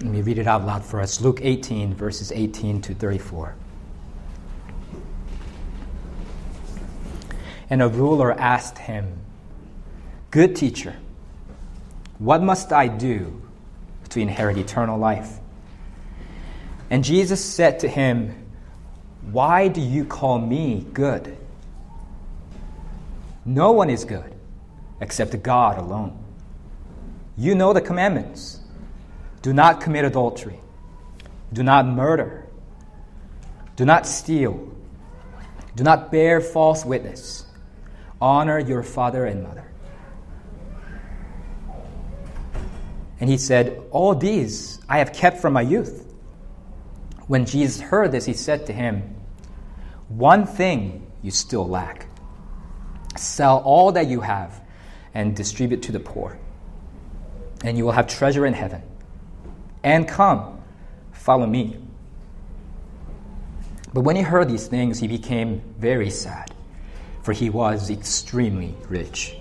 Let me read it out loud for us. Luke 18, verses 18 to 34. And a ruler asked him, Good teacher, what must I do to inherit eternal life? And Jesus said to him, Why do you call me good? No one is good except God alone. You know the commandments do not commit adultery, do not murder, do not steal, do not bear false witness, honor your father and mother. And he said, All these I have kept from my youth. When Jesus heard this, he said to him, One thing you still lack. Sell all that you have and distribute to the poor, and you will have treasure in heaven. And come, follow me. But when he heard these things, he became very sad, for he was extremely rich.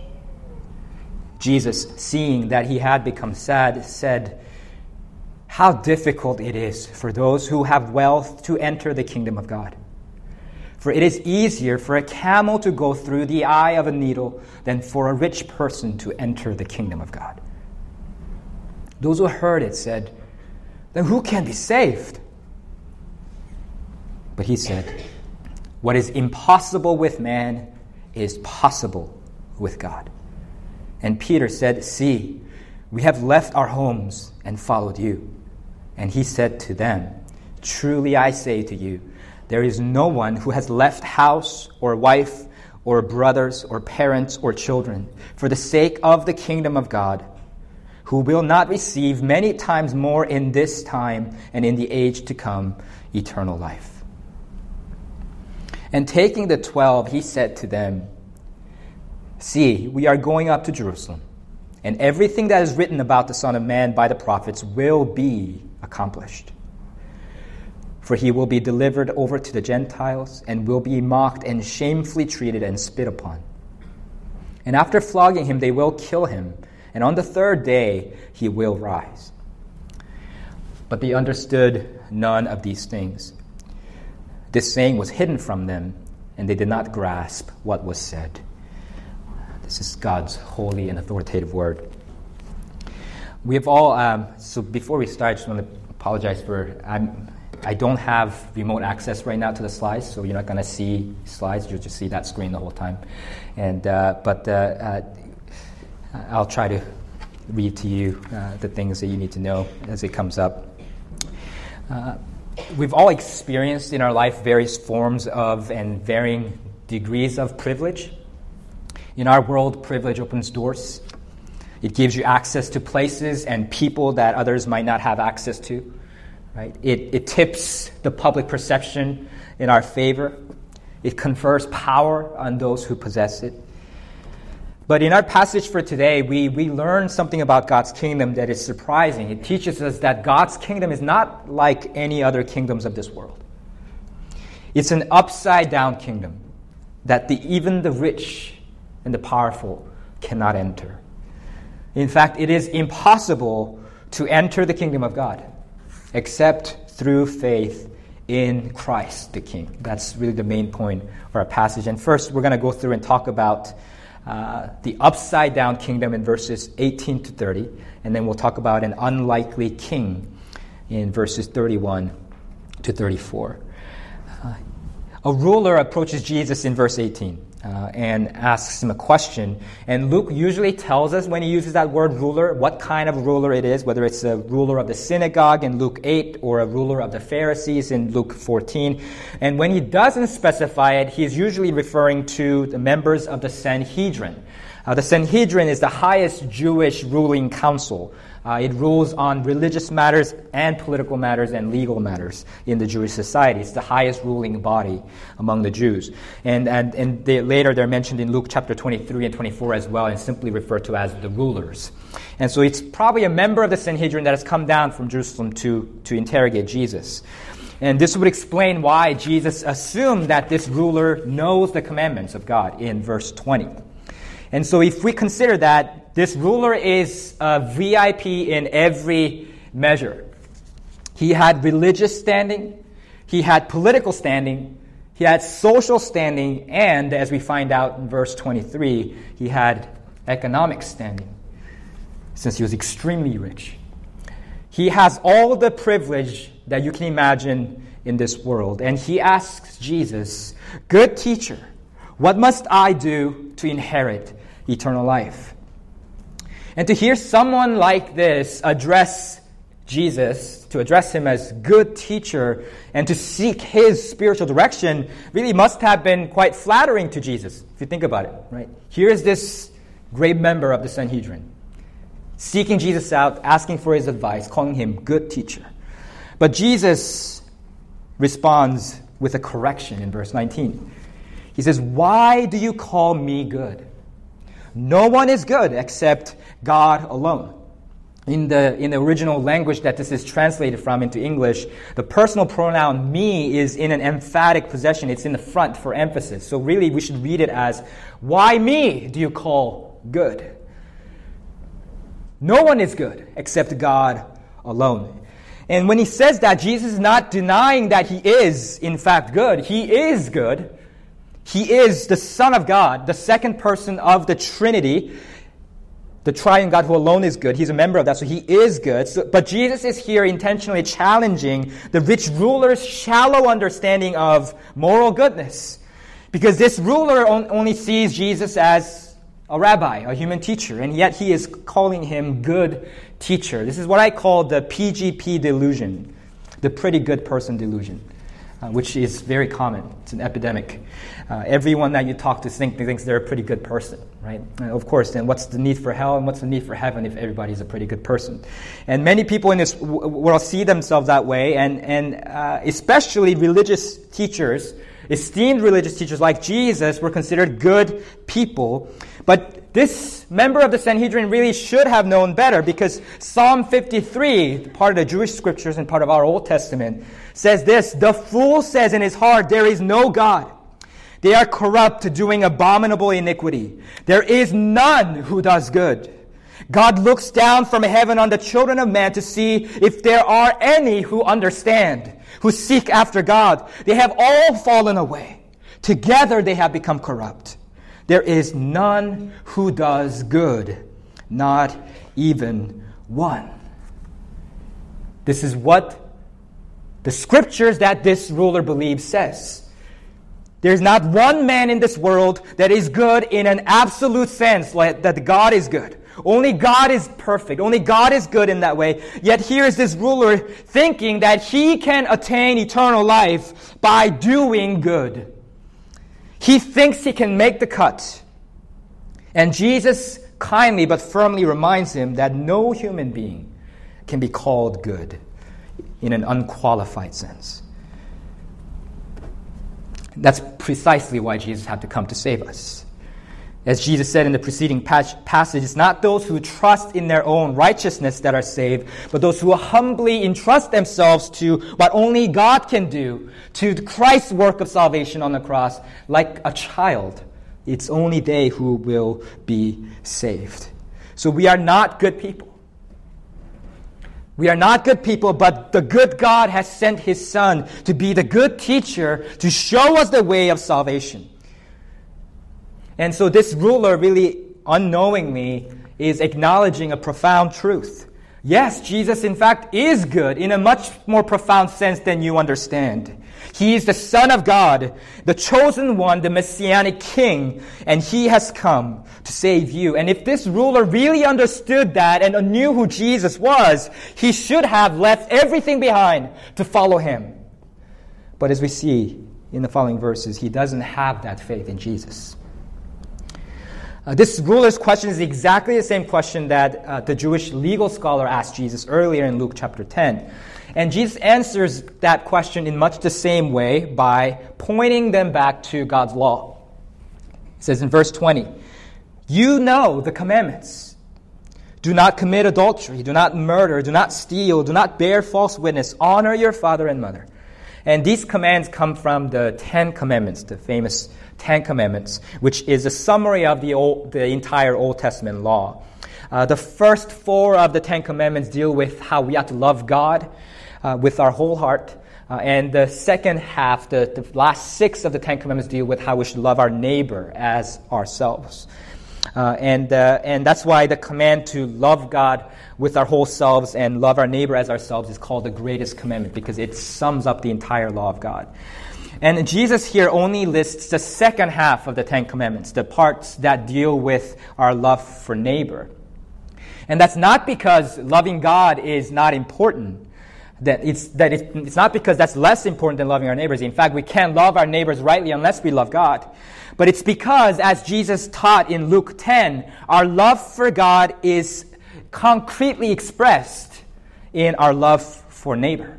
Jesus, seeing that he had become sad, said, How difficult it is for those who have wealth to enter the kingdom of God. For it is easier for a camel to go through the eye of a needle than for a rich person to enter the kingdom of God. Those who heard it said, Then who can be saved? But he said, What is impossible with man is possible with God. And Peter said, See, we have left our homes and followed you. And he said to them, Truly I say to you, there is no one who has left house or wife or brothers or parents or children for the sake of the kingdom of God who will not receive many times more in this time and in the age to come eternal life. And taking the twelve, he said to them, See, we are going up to Jerusalem, and everything that is written about the Son of Man by the prophets will be accomplished. For he will be delivered over to the Gentiles, and will be mocked and shamefully treated and spit upon. And after flogging him, they will kill him, and on the third day he will rise. But they understood none of these things. This saying was hidden from them, and they did not grasp what was said. This is God's holy and authoritative word. We have all, um, so before we start, I just want to apologize for, I'm, I don't have remote access right now to the slides, so you're not going to see slides. You'll just see that screen the whole time. And, uh, but uh, uh, I'll try to read to you uh, the things that you need to know as it comes up. Uh, we've all experienced in our life various forms of and varying degrees of privilege. In our world, privilege opens doors. It gives you access to places and people that others might not have access to. Right? It, it tips the public perception in our favor. It confers power on those who possess it. But in our passage for today, we, we learn something about God's kingdom that is surprising. It teaches us that God's kingdom is not like any other kingdoms of this world. It's an upside down kingdom that the, even the rich and the powerful cannot enter. In fact, it is impossible to enter the kingdom of God except through faith in Christ the King. That's really the main point of our passage. And first, we're going to go through and talk about uh, the upside down kingdom in verses 18 to 30, and then we'll talk about an unlikely king in verses 31 to 34. Uh, a ruler approaches Jesus in verse 18 uh, and asks him a question. And Luke usually tells us when he uses that word ruler what kind of ruler it is, whether it's a ruler of the synagogue in Luke 8 or a ruler of the Pharisees in Luke 14. And when he doesn't specify it, he's usually referring to the members of the Sanhedrin. Uh, the Sanhedrin is the highest Jewish ruling council. Uh, it rules on religious matters and political matters and legal matters in the Jewish society. It's the highest ruling body among the Jews. And, and, and they, later they're mentioned in Luke chapter 23 and 24 as well and simply referred to as the rulers. And so it's probably a member of the Sanhedrin that has come down from Jerusalem to, to interrogate Jesus. And this would explain why Jesus assumed that this ruler knows the commandments of God in verse 20. And so if we consider that this ruler is uh, a VIP in every measure, He had religious standing, he had political standing, he had social standing, and as we find out in verse 23, he had economic standing since he was extremely rich. He has all the privilege that you can imagine in this world. And he asks Jesus, Good teacher, what must I do to inherit eternal life? And to hear someone like this address Jesus, to address him as good teacher, and to seek his spiritual direction really must have been quite flattering to Jesus, if you think about it, right? Here's this great member of the Sanhedrin seeking Jesus out, asking for his advice, calling him good teacher. But Jesus responds with a correction in verse 19. He says, Why do you call me good? No one is good except God alone. In the, in the original language that this is translated from into English, the personal pronoun me is in an emphatic possession. It's in the front for emphasis. So really, we should read it as, Why me do you call good? No one is good except God alone. And when he says that, Jesus is not denying that he is, in fact, good. He is good. He is the Son of God, the second person of the Trinity, the triune God who alone is good. He's a member of that, so he is good. So, but Jesus is here intentionally challenging the rich ruler's shallow understanding of moral goodness. Because this ruler only sees Jesus as a rabbi, a human teacher, and yet he is calling him good teacher. This is what I call the PGP delusion, the pretty good person delusion, uh, which is very common. It's an epidemic. Uh, everyone that you talk to think, thinks they're a pretty good person, right? And of course, then what's the need for hell and what's the need for heaven if everybody's a pretty good person? And many people in this world see themselves that way, and, and uh, especially religious teachers esteemed religious teachers like Jesus were considered good people. But this member of the Sanhedrin really should have known better because Psalm 53, part of the Jewish scriptures and part of our Old Testament, says this The fool says in his heart, There is no God. They are corrupt, doing abominable iniquity. There is none who does good. God looks down from heaven on the children of man to see if there are any who understand who seek after God. They have all fallen away. Together they have become corrupt. There is none who does good, not even one. This is what the scriptures that this ruler believes says. There's not one man in this world that is good in an absolute sense, like that God is good. Only God is perfect. Only God is good in that way. Yet here is this ruler thinking that he can attain eternal life by doing good. He thinks he can make the cut. And Jesus kindly but firmly reminds him that no human being can be called good in an unqualified sense. That's precisely why Jesus had to come to save us. As Jesus said in the preceding passage, it's not those who trust in their own righteousness that are saved, but those who humbly entrust themselves to what only God can do, to Christ's work of salvation on the cross, like a child. It's only they who will be saved. So we are not good people. We are not good people, but the good God has sent his Son to be the good teacher to show us the way of salvation. And so this ruler really unknowingly is acknowledging a profound truth. Yes, Jesus, in fact, is good in a much more profound sense than you understand. He is the Son of God, the chosen one, the Messianic King, and He has come to save you. And if this ruler really understood that and knew who Jesus was, he should have left everything behind to follow Him. But as we see in the following verses, he doesn't have that faith in Jesus. Uh, this ruler's question is exactly the same question that uh, the Jewish legal scholar asked Jesus earlier in Luke chapter 10. And Jesus answers that question in much the same way by pointing them back to God's law. He says in verse 20, You know the commandments. Do not commit adultery, do not murder, do not steal, do not bear false witness, honor your father and mother. And these commands come from the Ten Commandments, the famous Ten Commandments, which is a summary of the, Old, the entire Old Testament law. Uh, the first four of the Ten Commandments deal with how we have to love God. Uh, with our whole heart. Uh, and the second half, the, the last six of the Ten Commandments deal with how we should love our neighbor as ourselves. Uh, and, uh, and that's why the command to love God with our whole selves and love our neighbor as ourselves is called the greatest commandment because it sums up the entire law of God. And Jesus here only lists the second half of the Ten Commandments, the parts that deal with our love for neighbor. And that's not because loving God is not important. That it's, that it's not because that's less important than loving our neighbors. In fact, we can't love our neighbors rightly unless we love God. But it's because, as Jesus taught in Luke 10, our love for God is concretely expressed in our love for neighbor.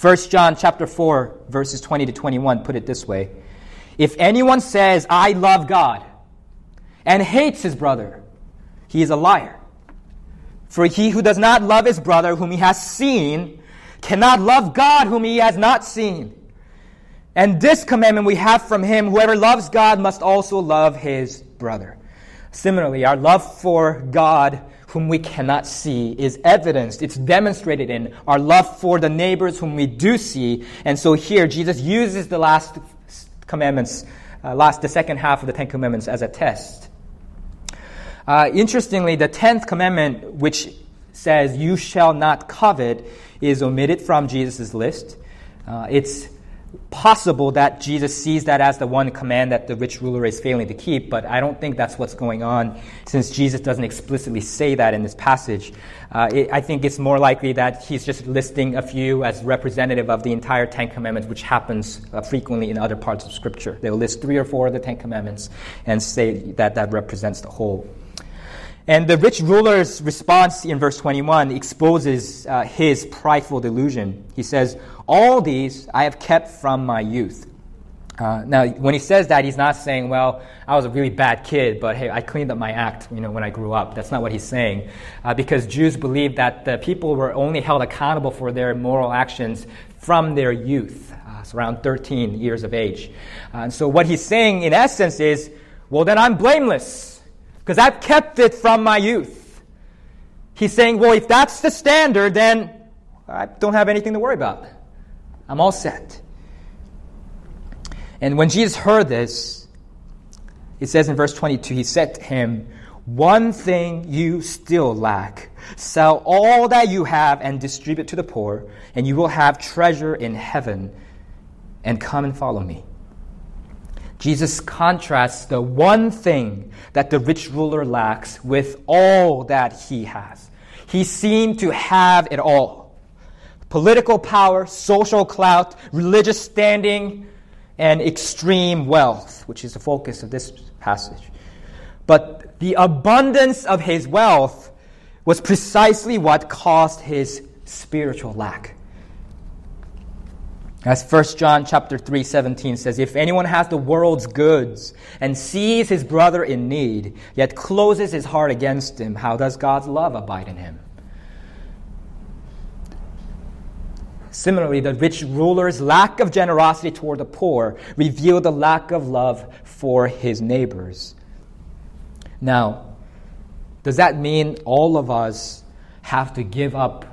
1 John chapter 4 verses 20 to 21 put it this way. If anyone says I love God and hates his brother, he is a liar. For he who does not love his brother whom he has seen cannot love God whom he has not seen. And this commandment we have from him whoever loves God must also love his brother. Similarly, our love for God whom we cannot see is evidenced, it's demonstrated in our love for the neighbors whom we do see. And so here, Jesus uses the last commandments, uh, last, the second half of the Ten Commandments as a test. Uh, interestingly, the tenth commandment, which says, You shall not covet, is omitted from Jesus' list. Uh, it's possible that Jesus sees that as the one command that the rich ruler is failing to keep, but I don't think that's what's going on since Jesus doesn't explicitly say that in this passage. Uh, it, I think it's more likely that he's just listing a few as representative of the entire Ten Commandments, which happens uh, frequently in other parts of Scripture. They'll list three or four of the Ten Commandments and say that that represents the whole. And the rich ruler's response in verse 21 exposes uh, his prideful delusion. He says, All these I have kept from my youth. Uh, now, when he says that, he's not saying, well, I was a really bad kid, but hey, I cleaned up my act, you know, when I grew up. That's not what he's saying. Uh, because Jews believed that the people were only held accountable for their moral actions from their youth, uh, so around 13 years of age. Uh, and so what he's saying, in essence, is, well, then I'm blameless because I've kept it from my youth. He's saying, well, if that's the standard, then I don't have anything to worry about. I'm all set. And when Jesus heard this, it says in verse 22, he said to him, One thing you still lack. Sell all that you have and distribute to the poor, and you will have treasure in heaven. And come and follow me. Jesus contrasts the one thing that the rich ruler lacks with all that he has. He seemed to have it all political power, social clout, religious standing, and extreme wealth, which is the focus of this passage. But the abundance of his wealth was precisely what caused his spiritual lack. As 1 John chapter 3 17 says, if anyone has the world's goods and sees his brother in need, yet closes his heart against him, how does God's love abide in him? Similarly, the rich ruler's lack of generosity toward the poor revealed the lack of love for his neighbors. Now, does that mean all of us have to give up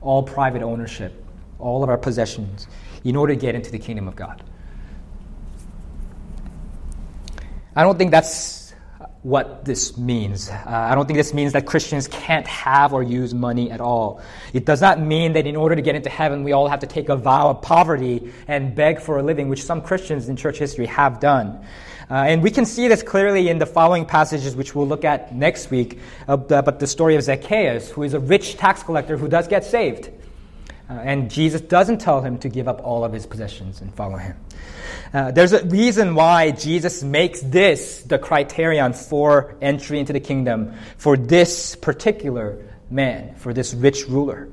all private ownership all of our possessions in order to get into the kingdom of God. I don't think that's what this means. Uh, I don't think this means that Christians can't have or use money at all. It does not mean that in order to get into heaven, we all have to take a vow of poverty and beg for a living, which some Christians in church history have done. Uh, and we can see this clearly in the following passages, which we'll look at next week, uh, but the story of Zacchaeus, who is a rich tax collector who does get saved. Uh, and Jesus doesn't tell him to give up all of his possessions and follow him. Uh, there's a reason why Jesus makes this the criterion for entry into the kingdom for this particular man, for this rich ruler.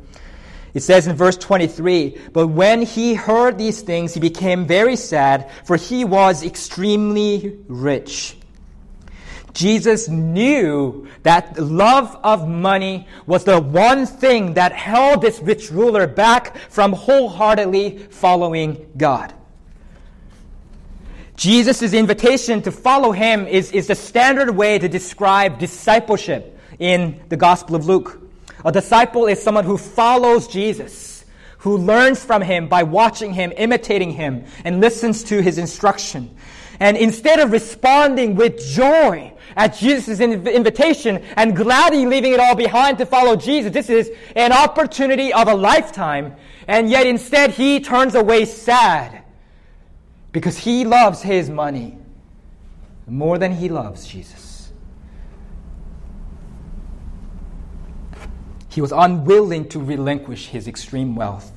It says in verse 23, But when he heard these things, he became very sad, for he was extremely rich. Jesus knew that love of money was the one thing that held this rich ruler back from wholeheartedly following God. Jesus' invitation to follow him is, is the standard way to describe discipleship in the Gospel of Luke. A disciple is someone who follows Jesus, who learns from him by watching him, imitating him, and listens to his instruction. And instead of responding with joy at Jesus' invitation and gladly leaving it all behind to follow Jesus, this is an opportunity of a lifetime. And yet instead he turns away sad because he loves his money more than he loves Jesus. He was unwilling to relinquish his extreme wealth.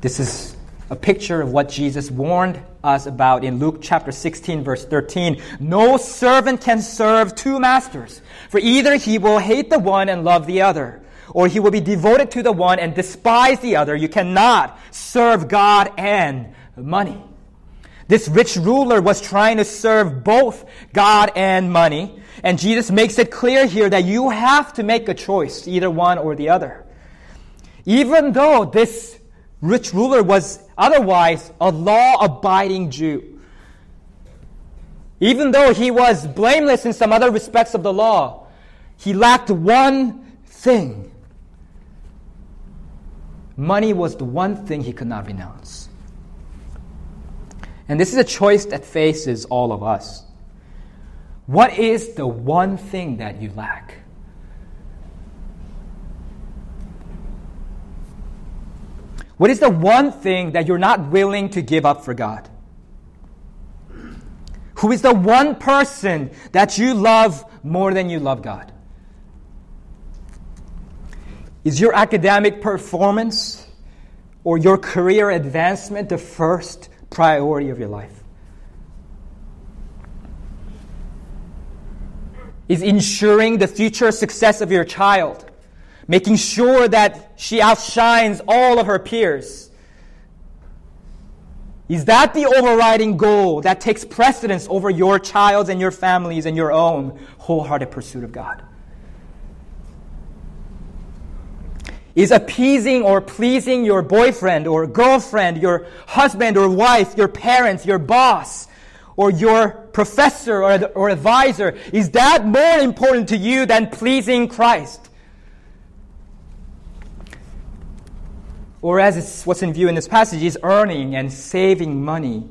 This is a picture of what Jesus warned us about in Luke chapter 16, verse 13. No servant can serve two masters, for either he will hate the one and love the other, or he will be devoted to the one and despise the other. You cannot serve God and money. This rich ruler was trying to serve both God and money. And Jesus makes it clear here that you have to make a choice, either one or the other. Even though this rich ruler was otherwise a law abiding Jew. Even though he was blameless in some other respects of the law, he lacked one thing. Money was the one thing he could not renounce. And this is a choice that faces all of us. What is the one thing that you lack? What is the one thing that you're not willing to give up for God? Who is the one person that you love more than you love God? Is your academic performance or your career advancement the first priority of your life? Is ensuring the future success of your child, making sure that she outshines all of her peers. Is that the overriding goal that takes precedence over your child's and your family's and your own wholehearted pursuit of God? is appeasing or pleasing your boyfriend or girlfriend, your husband or wife, your parents, your boss, or your professor or, or advisor, is that more important to you than pleasing Christ? Or as what's in view in this passage, is earning and saving money,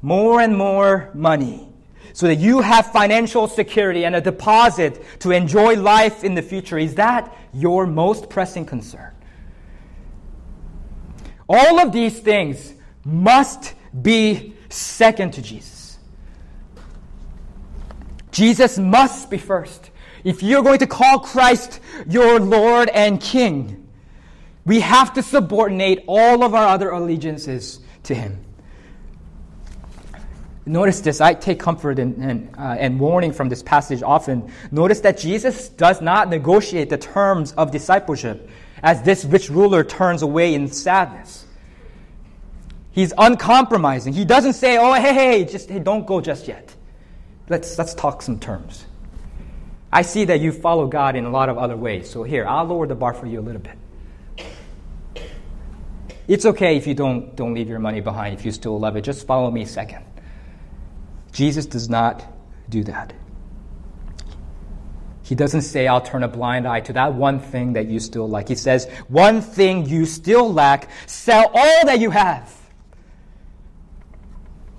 more and more money, so that you have financial security and a deposit to enjoy life in the future. Is that your most pressing concern. All of these things must be second to Jesus. Jesus must be first. If you're going to call Christ your Lord and King, we have to subordinate all of our other allegiances to Him. Notice this. I take comfort and, and, uh, warning from this passage often. Notice that Jesus does not negotiate the terms of discipleship as this rich ruler turns away in sadness. He's uncompromising. He doesn't say, oh, hey, hey, just hey, don't go just yet. Let's, let's talk some terms. I see that you follow God in a lot of other ways. So here, I'll lower the bar for you a little bit. It's okay if you don't, don't leave your money behind, if you still love it. Just follow me a second. Jesus does not do that. He doesn't say, I'll turn a blind eye to that one thing that you still like. He says, one thing you still lack, sell all that you have.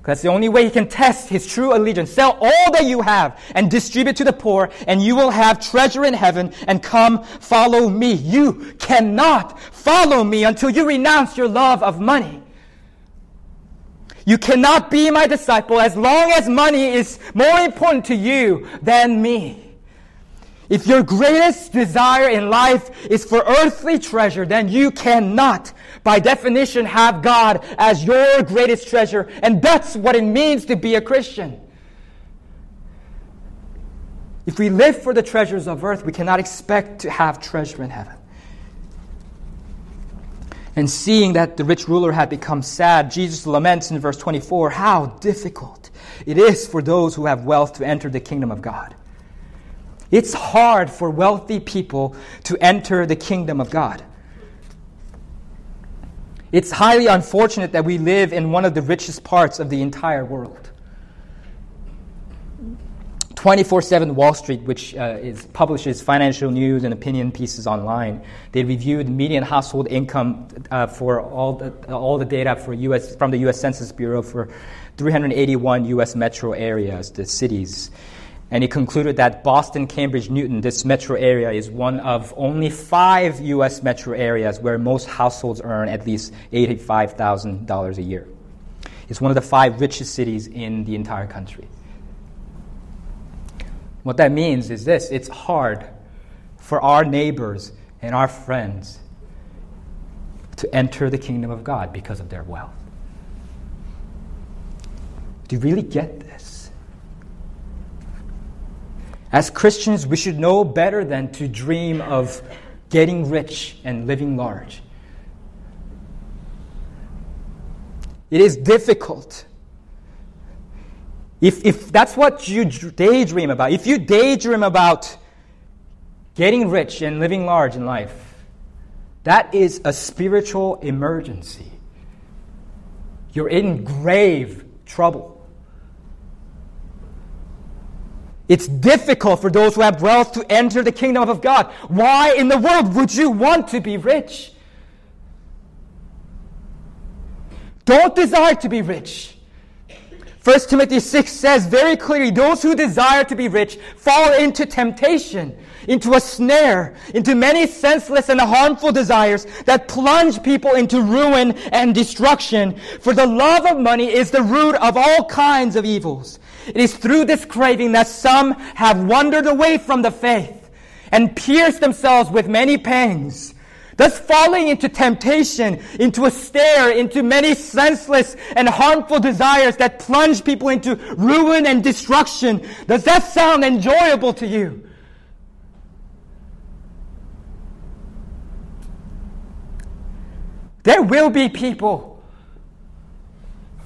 That's the only way he can test his true allegiance. Sell all that you have and distribute to the poor, and you will have treasure in heaven, and come follow me. You cannot follow me until you renounce your love of money. You cannot be my disciple as long as money is more important to you than me. If your greatest desire in life is for earthly treasure, then you cannot, by definition, have God as your greatest treasure. And that's what it means to be a Christian. If we live for the treasures of earth, we cannot expect to have treasure in heaven. And seeing that the rich ruler had become sad, Jesus laments in verse 24 how difficult it is for those who have wealth to enter the kingdom of God. It's hard for wealthy people to enter the kingdom of God. It's highly unfortunate that we live in one of the richest parts of the entire world. 24 7 Wall Street, which uh, is, publishes financial news and opinion pieces online, they reviewed median household income uh, for all the, all the data for US, from the U.S. Census Bureau for 381 U.S. metro areas, the cities. And he concluded that Boston, Cambridge, Newton, this metro area, is one of only five U.S. metro areas where most households earn at least $85,000 a year. It's one of the five richest cities in the entire country. What that means is this it's hard for our neighbors and our friends to enter the kingdom of God because of their wealth. Do you really get this? As Christians, we should know better than to dream of getting rich and living large. It is difficult if, if that's what you daydream about, if you daydream about getting rich and living large in life, that is a spiritual emergency. You're in grave trouble. It's difficult for those who have wealth to enter the kingdom of God. Why in the world would you want to be rich? Don't desire to be rich. 1 Timothy 6 says very clearly those who desire to be rich fall into temptation, into a snare, into many senseless and harmful desires that plunge people into ruin and destruction. For the love of money is the root of all kinds of evils. It is through this craving that some have wandered away from the faith and pierced themselves with many pangs. Thus falling into temptation, into a snare, into many senseless and harmful desires that plunge people into ruin and destruction. Does that sound enjoyable to you? There will be people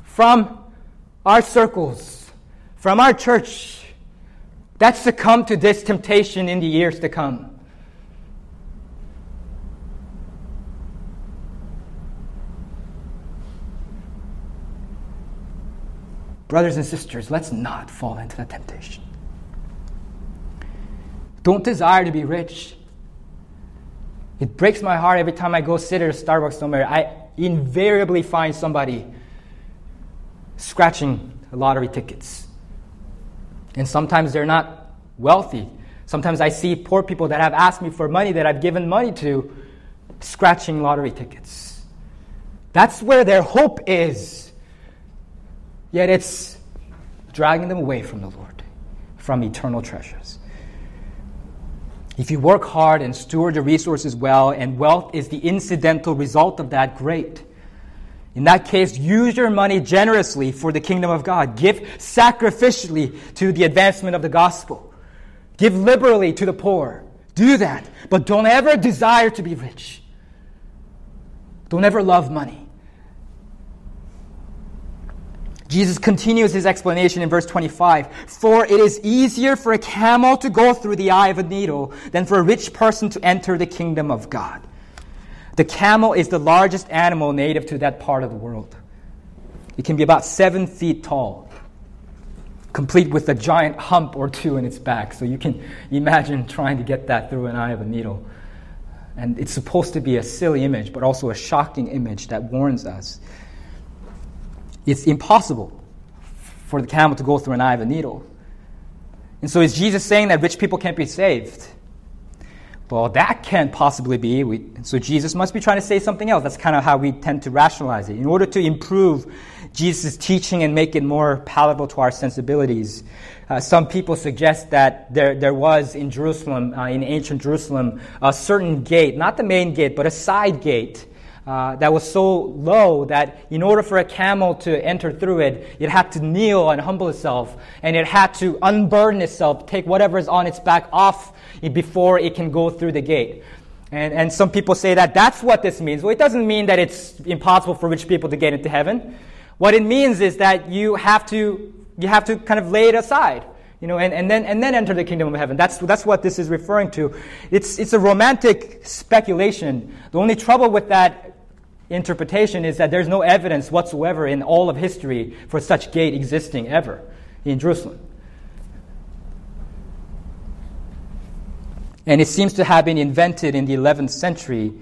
from our circles, from our church, that succumb to this temptation in the years to come. Brothers and sisters, let's not fall into that temptation. Don't desire to be rich. It breaks my heart every time I go sit at a Starbucks somewhere. I invariably find somebody scratching lottery tickets. And sometimes they're not wealthy. Sometimes I see poor people that have asked me for money that I've given money to scratching lottery tickets. That's where their hope is. Yet it's dragging them away from the Lord, from eternal treasures. If you work hard and steward your resources well, and wealth is the incidental result of that, great. In that case, use your money generously for the kingdom of God. Give sacrificially to the advancement of the gospel. Give liberally to the poor. Do that. But don't ever desire to be rich. Don't ever love money. Jesus continues his explanation in verse 25. For it is easier for a camel to go through the eye of a needle than for a rich person to enter the kingdom of God. The camel is the largest animal native to that part of the world. It can be about seven feet tall, complete with a giant hump or two in its back. So you can imagine trying to get that through an eye of a needle. And it's supposed to be a silly image, but also a shocking image that warns us it's impossible for the camel to go through an eye of a needle. And so is Jesus saying that rich people can't be saved? Well, that can't possibly be. We, so Jesus must be trying to say something else. That's kind of how we tend to rationalize it. In order to improve Jesus' teaching and make it more palatable to our sensibilities, uh, some people suggest that there, there was in Jerusalem, uh, in ancient Jerusalem, a certain gate, not the main gate, but a side gate uh, that was so low that in order for a camel to enter through it, it had to kneel and humble itself, and it had to unburden itself, take whatever is on its back off before it can go through the gate. And, and some people say that that's what this means. Well, it doesn't mean that it's impossible for rich people to get into heaven. What it means is that you have to, you have to kind of lay it aside you know, and, and, then, and then enter the kingdom of heaven. That's, that's what this is referring to. It's, it's a romantic speculation. The only trouble with that interpretation is that there's no evidence whatsoever in all of history for such gate existing ever in Jerusalem. And it seems to have been invented in the 11th century.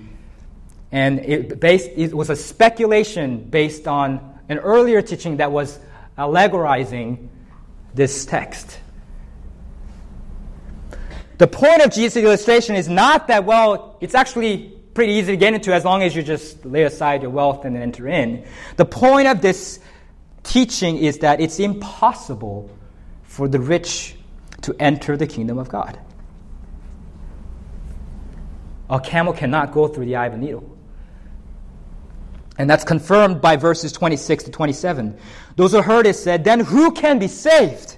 And it, based, it was a speculation based on an earlier teaching that was allegorizing this text. The point of Jesus' illustration is not that, well, it's actually pretty easy to get into as long as you just lay aside your wealth and enter in. The point of this teaching is that it's impossible for the rich to enter the kingdom of God. A camel cannot go through the eye of a needle. And that's confirmed by verses 26 to 27. Those who heard it said, Then who can be saved?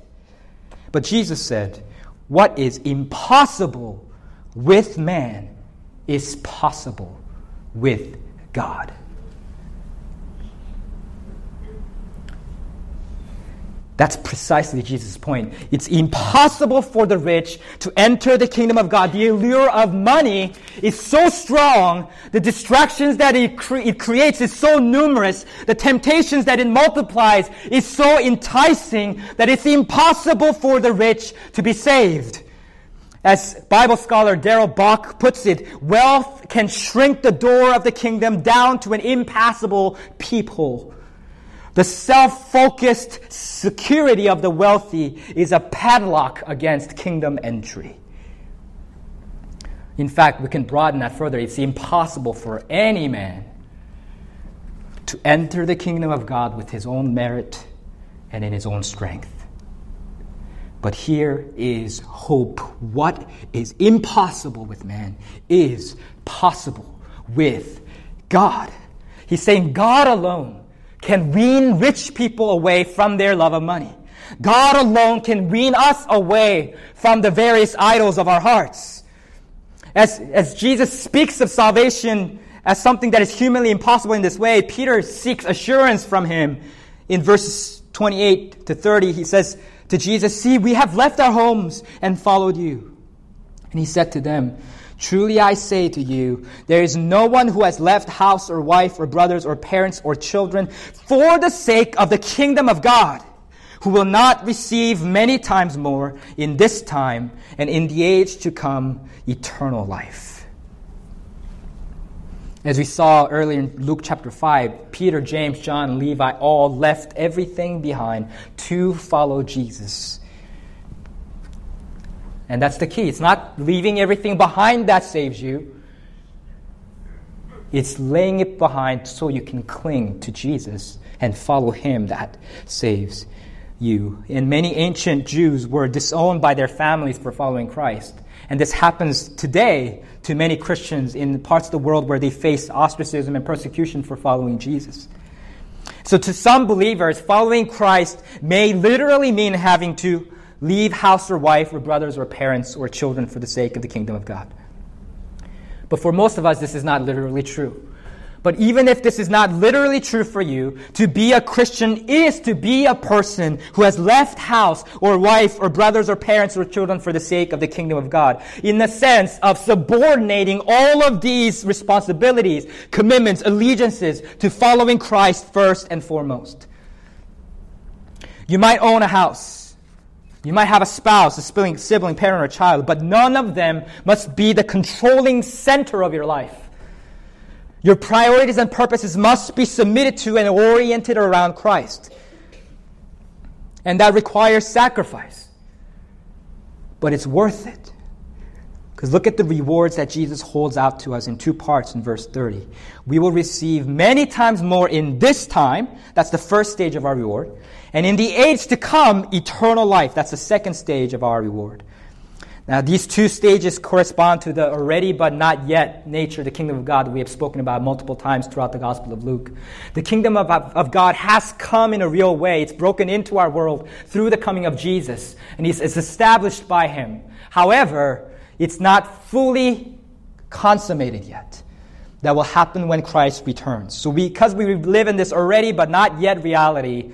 But Jesus said, What is impossible with man is possible with God. That's precisely Jesus' point. It's impossible for the rich to enter the kingdom of God. The allure of money is so strong. The distractions that it, cre- it creates is so numerous. The temptations that it multiplies is so enticing that it's impossible for the rich to be saved. As Bible scholar Darrell Bock puts it, wealth can shrink the door of the kingdom down to an impassable peephole. The self focused security of the wealthy is a padlock against kingdom entry. In fact, we can broaden that further. It's impossible for any man to enter the kingdom of God with his own merit and in his own strength. But here is hope. What is impossible with man is possible with God. He's saying God alone can wean rich people away from their love of money. God alone can wean us away from the various idols of our hearts. As, as Jesus speaks of salvation as something that is humanly impossible in this way, Peter seeks assurance from him. In verses 28 to 30, he says to Jesus, See, we have left our homes and followed you. And he said to them, Truly I say to you, there is no one who has left house or wife or brothers or parents or children for the sake of the kingdom of God who will not receive many times more in this time and in the age to come eternal life. As we saw earlier in Luke chapter 5, Peter, James, John, Levi all left everything behind to follow Jesus. And that's the key. It's not leaving everything behind that saves you. It's laying it behind so you can cling to Jesus and follow Him that saves you. And many ancient Jews were disowned by their families for following Christ. And this happens today to many Christians in parts of the world where they face ostracism and persecution for following Jesus. So, to some believers, following Christ may literally mean having to leave house or wife or brothers or parents or children for the sake of the kingdom of God. But for most of us, this is not literally true. But even if this is not literally true for you, to be a Christian is to be a person who has left house or wife or brothers or parents or children for the sake of the kingdom of God. In the sense of subordinating all of these responsibilities, commitments, allegiances to following Christ first and foremost. You might own a house. You might have a spouse, a sibling, parent, or child, but none of them must be the controlling center of your life. Your priorities and purposes must be submitted to and oriented around Christ. And that requires sacrifice. But it's worth it. Because look at the rewards that Jesus holds out to us in two parts in verse 30. We will receive many times more in this time. That's the first stage of our reward. And in the age to come, eternal life. That's the second stage of our reward. Now, these two stages correspond to the already but not yet nature the kingdom of God that we have spoken about multiple times throughout the Gospel of Luke. The kingdom of, of God has come in a real way. It's broken into our world through the coming of Jesus, and it's established by Him. However, it's not fully consummated yet. That will happen when Christ returns. So, because we live in this already but not yet reality,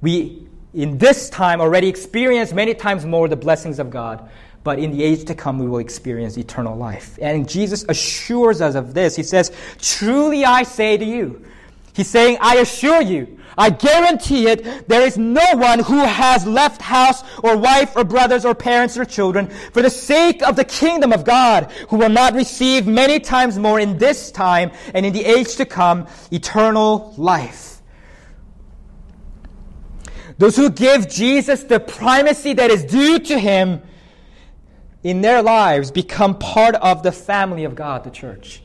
we, in this time, already experience many times more the blessings of God, but in the age to come, we will experience eternal life. And Jesus assures us of this. He says, Truly I say to you, He's saying, I assure you, I guarantee it, there is no one who has left house or wife or brothers or parents or children for the sake of the kingdom of God who will not receive many times more in this time and in the age to come eternal life. Those who give Jesus the primacy that is due to him in their lives become part of the family of God, the church.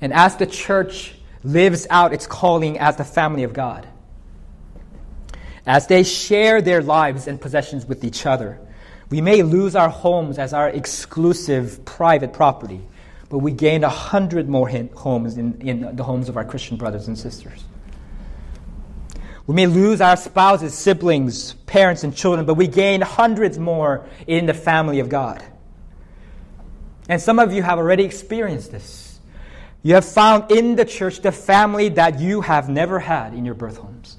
And as the church lives out its calling as the family of God, as they share their lives and possessions with each other, we may lose our homes as our exclusive private property, but we gain a hundred more homes in, in the homes of our Christian brothers and sisters. We may lose our spouses, siblings, parents, and children, but we gain hundreds more in the family of God. And some of you have already experienced this. You have found in the church the family that you have never had in your birth homes.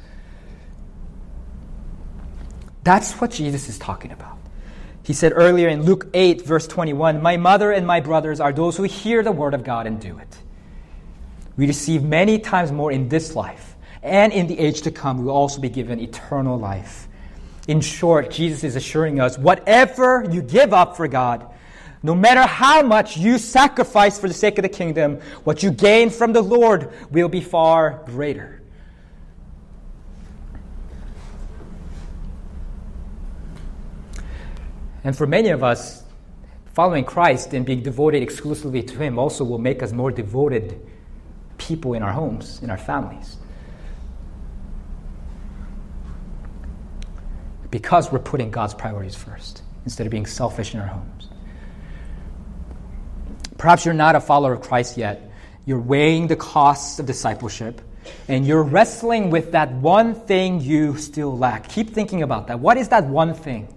That's what Jesus is talking about. He said earlier in Luke 8, verse 21, My mother and my brothers are those who hear the word of God and do it. We receive many times more in this life and in the age to come, we will also be given eternal life. In short, Jesus is assuring us whatever you give up for God, no matter how much you sacrifice for the sake of the kingdom, what you gain from the Lord will be far greater. And for many of us, following Christ and being devoted exclusively to Him also will make us more devoted people in our homes, in our families. Because we're putting God's priorities first instead of being selfish in our homes. Perhaps you're not a follower of Christ yet. You're weighing the costs of discipleship and you're wrestling with that one thing you still lack. Keep thinking about that. What is that one thing?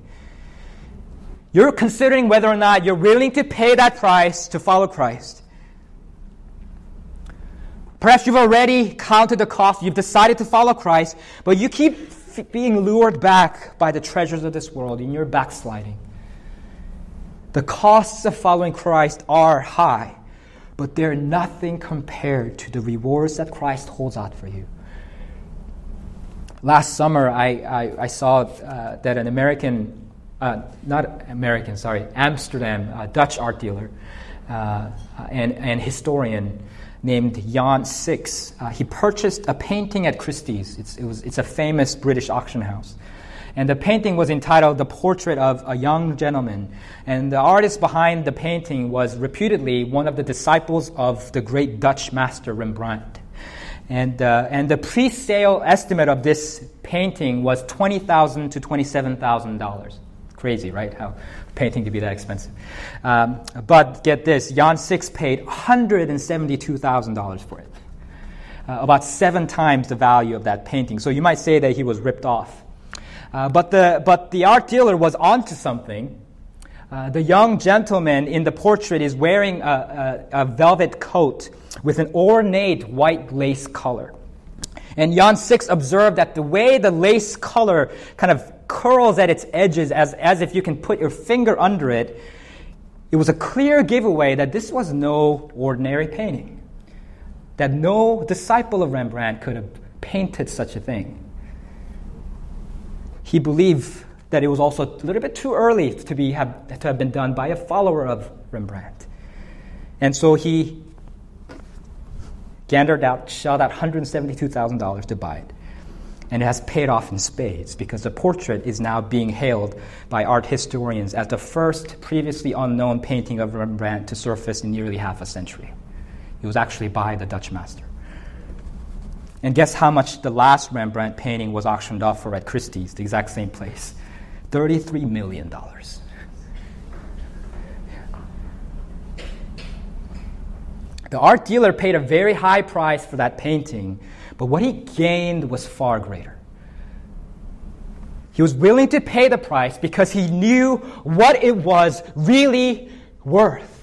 You're considering whether or not you're willing to pay that price to follow Christ. Perhaps you've already counted the cost, you've decided to follow Christ, but you keep being lured back by the treasures of this world in your backsliding. The costs of following Christ are high, but they're nothing compared to the rewards that Christ holds out for you. Last summer, I, I, I saw uh, that an American, uh, not American, sorry, Amsterdam uh, Dutch art dealer uh, and, and historian named Jan Six. Uh, he purchased a painting at Christie's. It's, it was, it's a famous British auction house. And the painting was entitled The Portrait of a Young Gentleman. And the artist behind the painting was reputedly one of the disciples of the great Dutch master Rembrandt. And, uh, and the pre sale estimate of this painting was 20,000 to $27,000. Crazy, right? How painting to be that expensive. Um, but get this Jan Six paid $172,000 for it. Uh, about seven times the value of that painting. So you might say that he was ripped off. Uh, but, the, but the art dealer was onto something. Uh, the young gentleman in the portrait is wearing a, a, a velvet coat with an ornate white lace collar. And Jan Six observed that the way the lace color kind of curls at its edges as, as if you can put your finger under it, it was a clear giveaway that this was no ordinary painting. That no disciple of Rembrandt could have painted such a thing. He believed that it was also a little bit too early to, be, have, to have been done by a follower of Rembrandt. And so he gandered out, shelled out $172,000 to buy it and it has paid off in spades because the portrait is now being hailed by art historians as the first previously unknown painting of Rembrandt to surface in nearly half a century. It was actually by the Dutch master. And guess how much the last Rembrandt painting was auctioned off for at Christie's, the exact same place? $33 million. The art dealer paid a very high price for that painting but what he gained was far greater. He was willing to pay the price because he knew what it was really worth.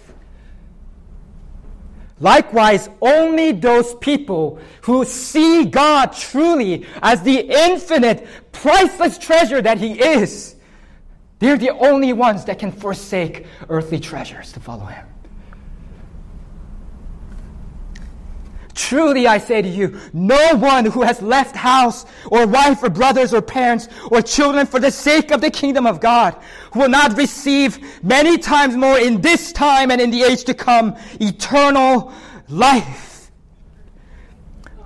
Likewise, only those people who see God truly as the infinite, priceless treasure that He is, they're the only ones that can forsake earthly treasures to follow Him. Truly I say to you, no one who has left house or wife or brothers or parents or children for the sake of the kingdom of God will not receive many times more in this time and in the age to come eternal life.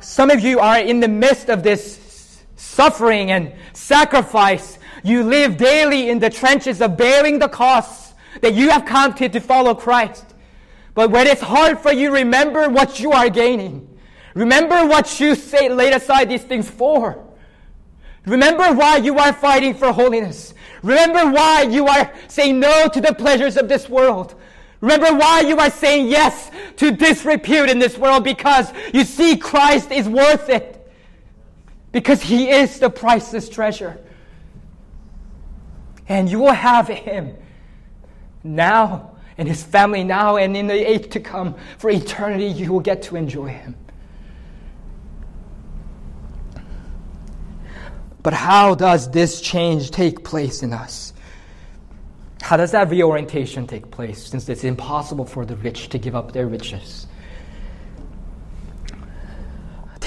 Some of you are in the midst of this suffering and sacrifice. You live daily in the trenches of bearing the costs that you have counted to follow Christ. But when it's hard for you, remember what you are gaining. Remember what you say, laid aside these things for. Remember why you are fighting for holiness. Remember why you are saying no to the pleasures of this world. Remember why you are saying yes to disrepute in this world because you see Christ is worth it. Because he is the priceless treasure. And you will have him now and his family now and in the age to come. For eternity, you will get to enjoy him. But how does this change take place in us? How does that reorientation take place since it's impossible for the rich to give up their riches?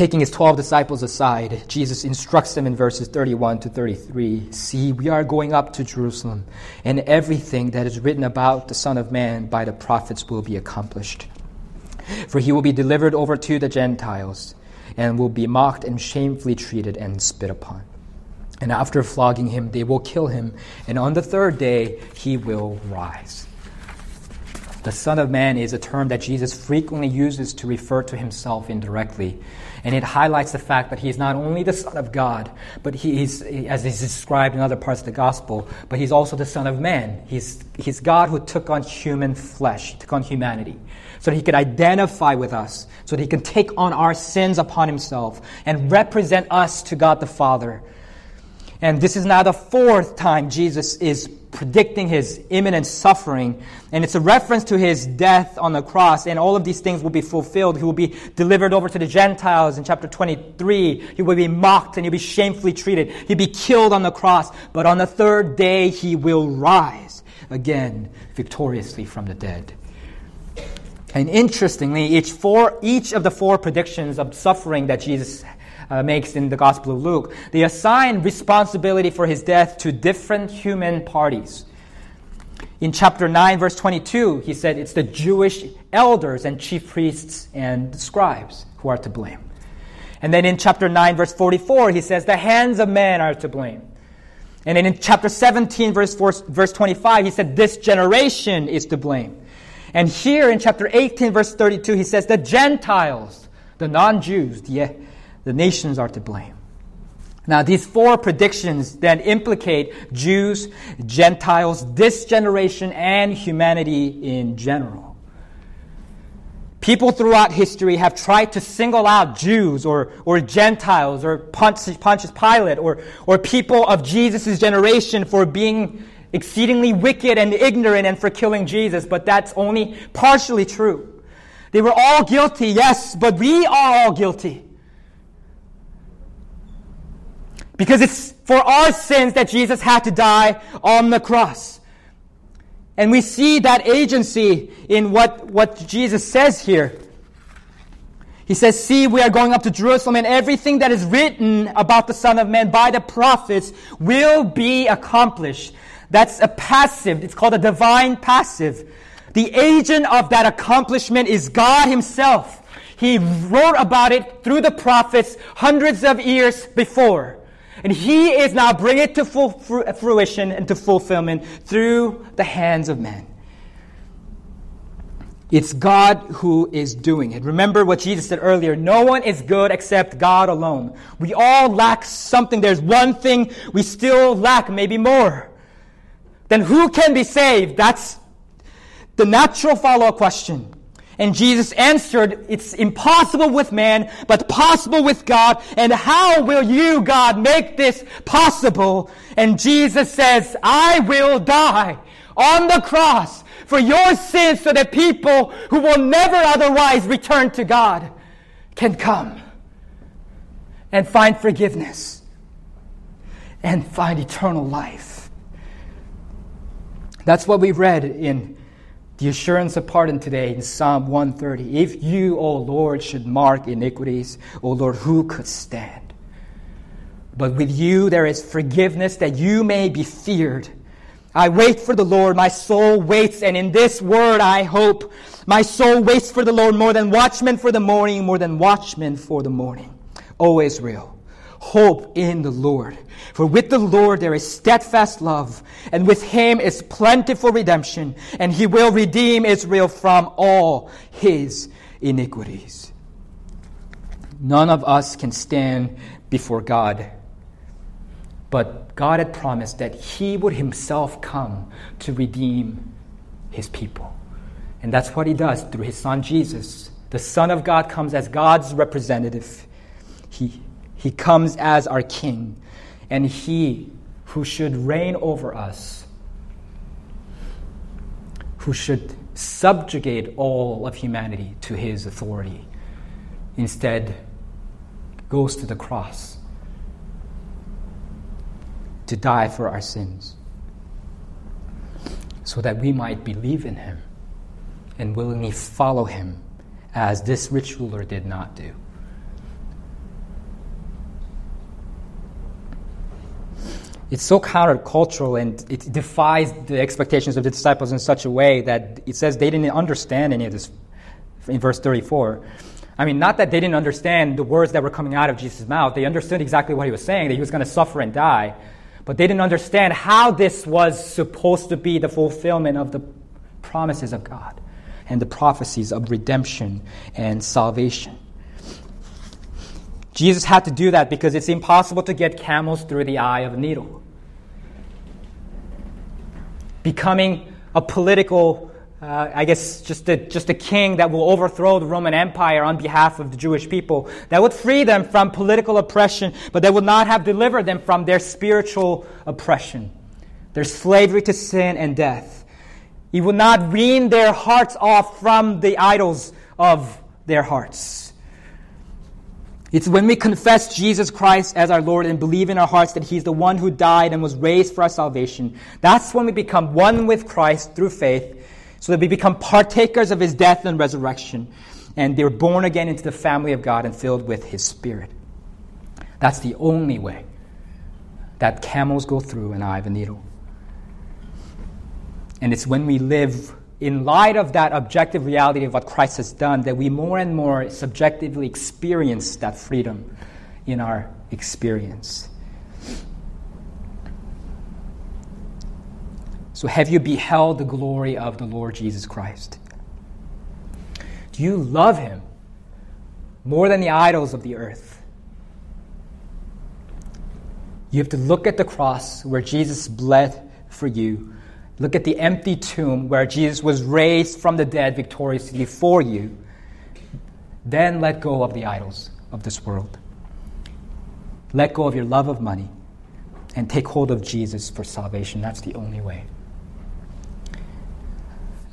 Taking his 12 disciples aside, Jesus instructs them in verses 31 to 33 See, we are going up to Jerusalem, and everything that is written about the Son of Man by the prophets will be accomplished. For he will be delivered over to the Gentiles, and will be mocked and shamefully treated and spit upon. And after flogging him, they will kill him, and on the third day he will rise. The Son of Man is a term that Jesus frequently uses to refer to himself indirectly. And it highlights the fact that he is not only the Son of God, but he is, as is described in other parts of the gospel, but he's also the Son of Man. He's, he's God who took on human flesh, took on humanity, so that he could identify with us, so that he can take on our sins upon himself and represent us to God the Father. And this is now the fourth time Jesus is predicting his imminent suffering. And it's a reference to his death on the cross. And all of these things will be fulfilled. He will be delivered over to the Gentiles in chapter 23. He will be mocked and he'll be shamefully treated. He'll be killed on the cross. But on the third day, he will rise again victoriously from the dead. And interestingly, each, four, each of the four predictions of suffering that Jesus uh, makes in the Gospel of Luke, they assign responsibility for his death to different human parties. In chapter 9, verse 22, he said it's the Jewish elders and chief priests and scribes who are to blame. And then in chapter 9, verse 44, he says the hands of men are to blame. And then in chapter 17, verse, 4, verse 25, he said this generation is to blame. And here in chapter 18, verse 32, he says the Gentiles, the non Jews, the the nations are to blame. Now, these four predictions then implicate Jews, Gentiles, this generation, and humanity in general. People throughout history have tried to single out Jews or, or Gentiles or Pontius, Pilate or, or people of Jesus' generation for being exceedingly wicked and ignorant and for killing Jesus, but that's only partially true. They were all guilty, yes, but we are all guilty. Because it's for our sins that Jesus had to die on the cross. And we see that agency in what, what Jesus says here. He says, See, we are going up to Jerusalem, and everything that is written about the Son of Man by the prophets will be accomplished. That's a passive. It's called a divine passive. The agent of that accomplishment is God Himself. He wrote about it through the prophets hundreds of years before. And he is now bringing it to full fruition and to fulfillment through the hands of men. It's God who is doing it. Remember what Jesus said earlier no one is good except God alone. We all lack something. There's one thing we still lack, maybe more. Then who can be saved? That's the natural follow up question. And Jesus answered, It's impossible with man, but possible with God. And how will you, God, make this possible? And Jesus says, I will die on the cross for your sins so that people who will never otherwise return to God can come and find forgiveness and find eternal life. That's what we read in The assurance of pardon today in Psalm 130. If you, O Lord, should mark iniquities, O Lord, who could stand? But with you there is forgiveness that you may be feared. I wait for the Lord, my soul waits, and in this word I hope. My soul waits for the Lord more than watchmen for the morning, more than watchmen for the morning. O Israel, hope in the Lord. For with the Lord there is steadfast love, and with him is plentiful redemption, and he will redeem Israel from all his iniquities. None of us can stand before God, but God had promised that he would himself come to redeem his people. And that's what he does through his son Jesus. The Son of God comes as God's representative. He, he comes as our king and he who should reign over us, who should subjugate all of humanity to his authority, instead goes to the cross to die for our sins so that we might believe in him and willingly follow him as this rich ruler did not do. It's so countercultural and it defies the expectations of the disciples in such a way that it says they didn't understand any of this in verse 34. I mean, not that they didn't understand the words that were coming out of Jesus' mouth. They understood exactly what he was saying, that he was going to suffer and die. But they didn't understand how this was supposed to be the fulfillment of the promises of God and the prophecies of redemption and salvation. Jesus had to do that because it's impossible to get camels through the eye of a needle. Becoming a political, uh, I guess, just a, just a king that will overthrow the Roman Empire on behalf of the Jewish people, that would free them from political oppression, but that would not have delivered them from their spiritual oppression, their slavery to sin and death. He would not wean their hearts off from the idols of their hearts. It's when we confess Jesus Christ as our Lord and believe in our hearts that He's the one who died and was raised for our salvation. That's when we become one with Christ through faith, so that we become partakers of His death and resurrection, and they're born again into the family of God and filled with His Spirit. That's the only way that camels go through an eye of a needle. And it's when we live in light of that objective reality of what Christ has done, that we more and more subjectively experience that freedom in our experience. So, have you beheld the glory of the Lord Jesus Christ? Do you love him more than the idols of the earth? You have to look at the cross where Jesus bled for you Look at the empty tomb where Jesus was raised from the dead victoriously for you. Then let go of the idols of this world. Let go of your love of money and take hold of Jesus for salvation. That's the only way.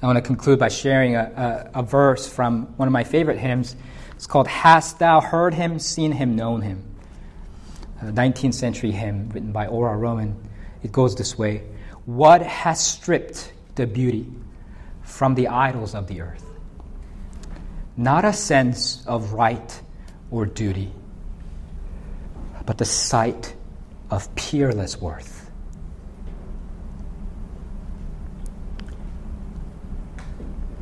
I want to conclude by sharing a, a, a verse from one of my favorite hymns. It's called Hast Thou Heard Him, Seen Him, Known Him? A 19th century hymn written by Ora Rowan. It goes this way what has stripped the beauty from the idols of the earth? Not a sense of right or duty, but the sight of peerless worth.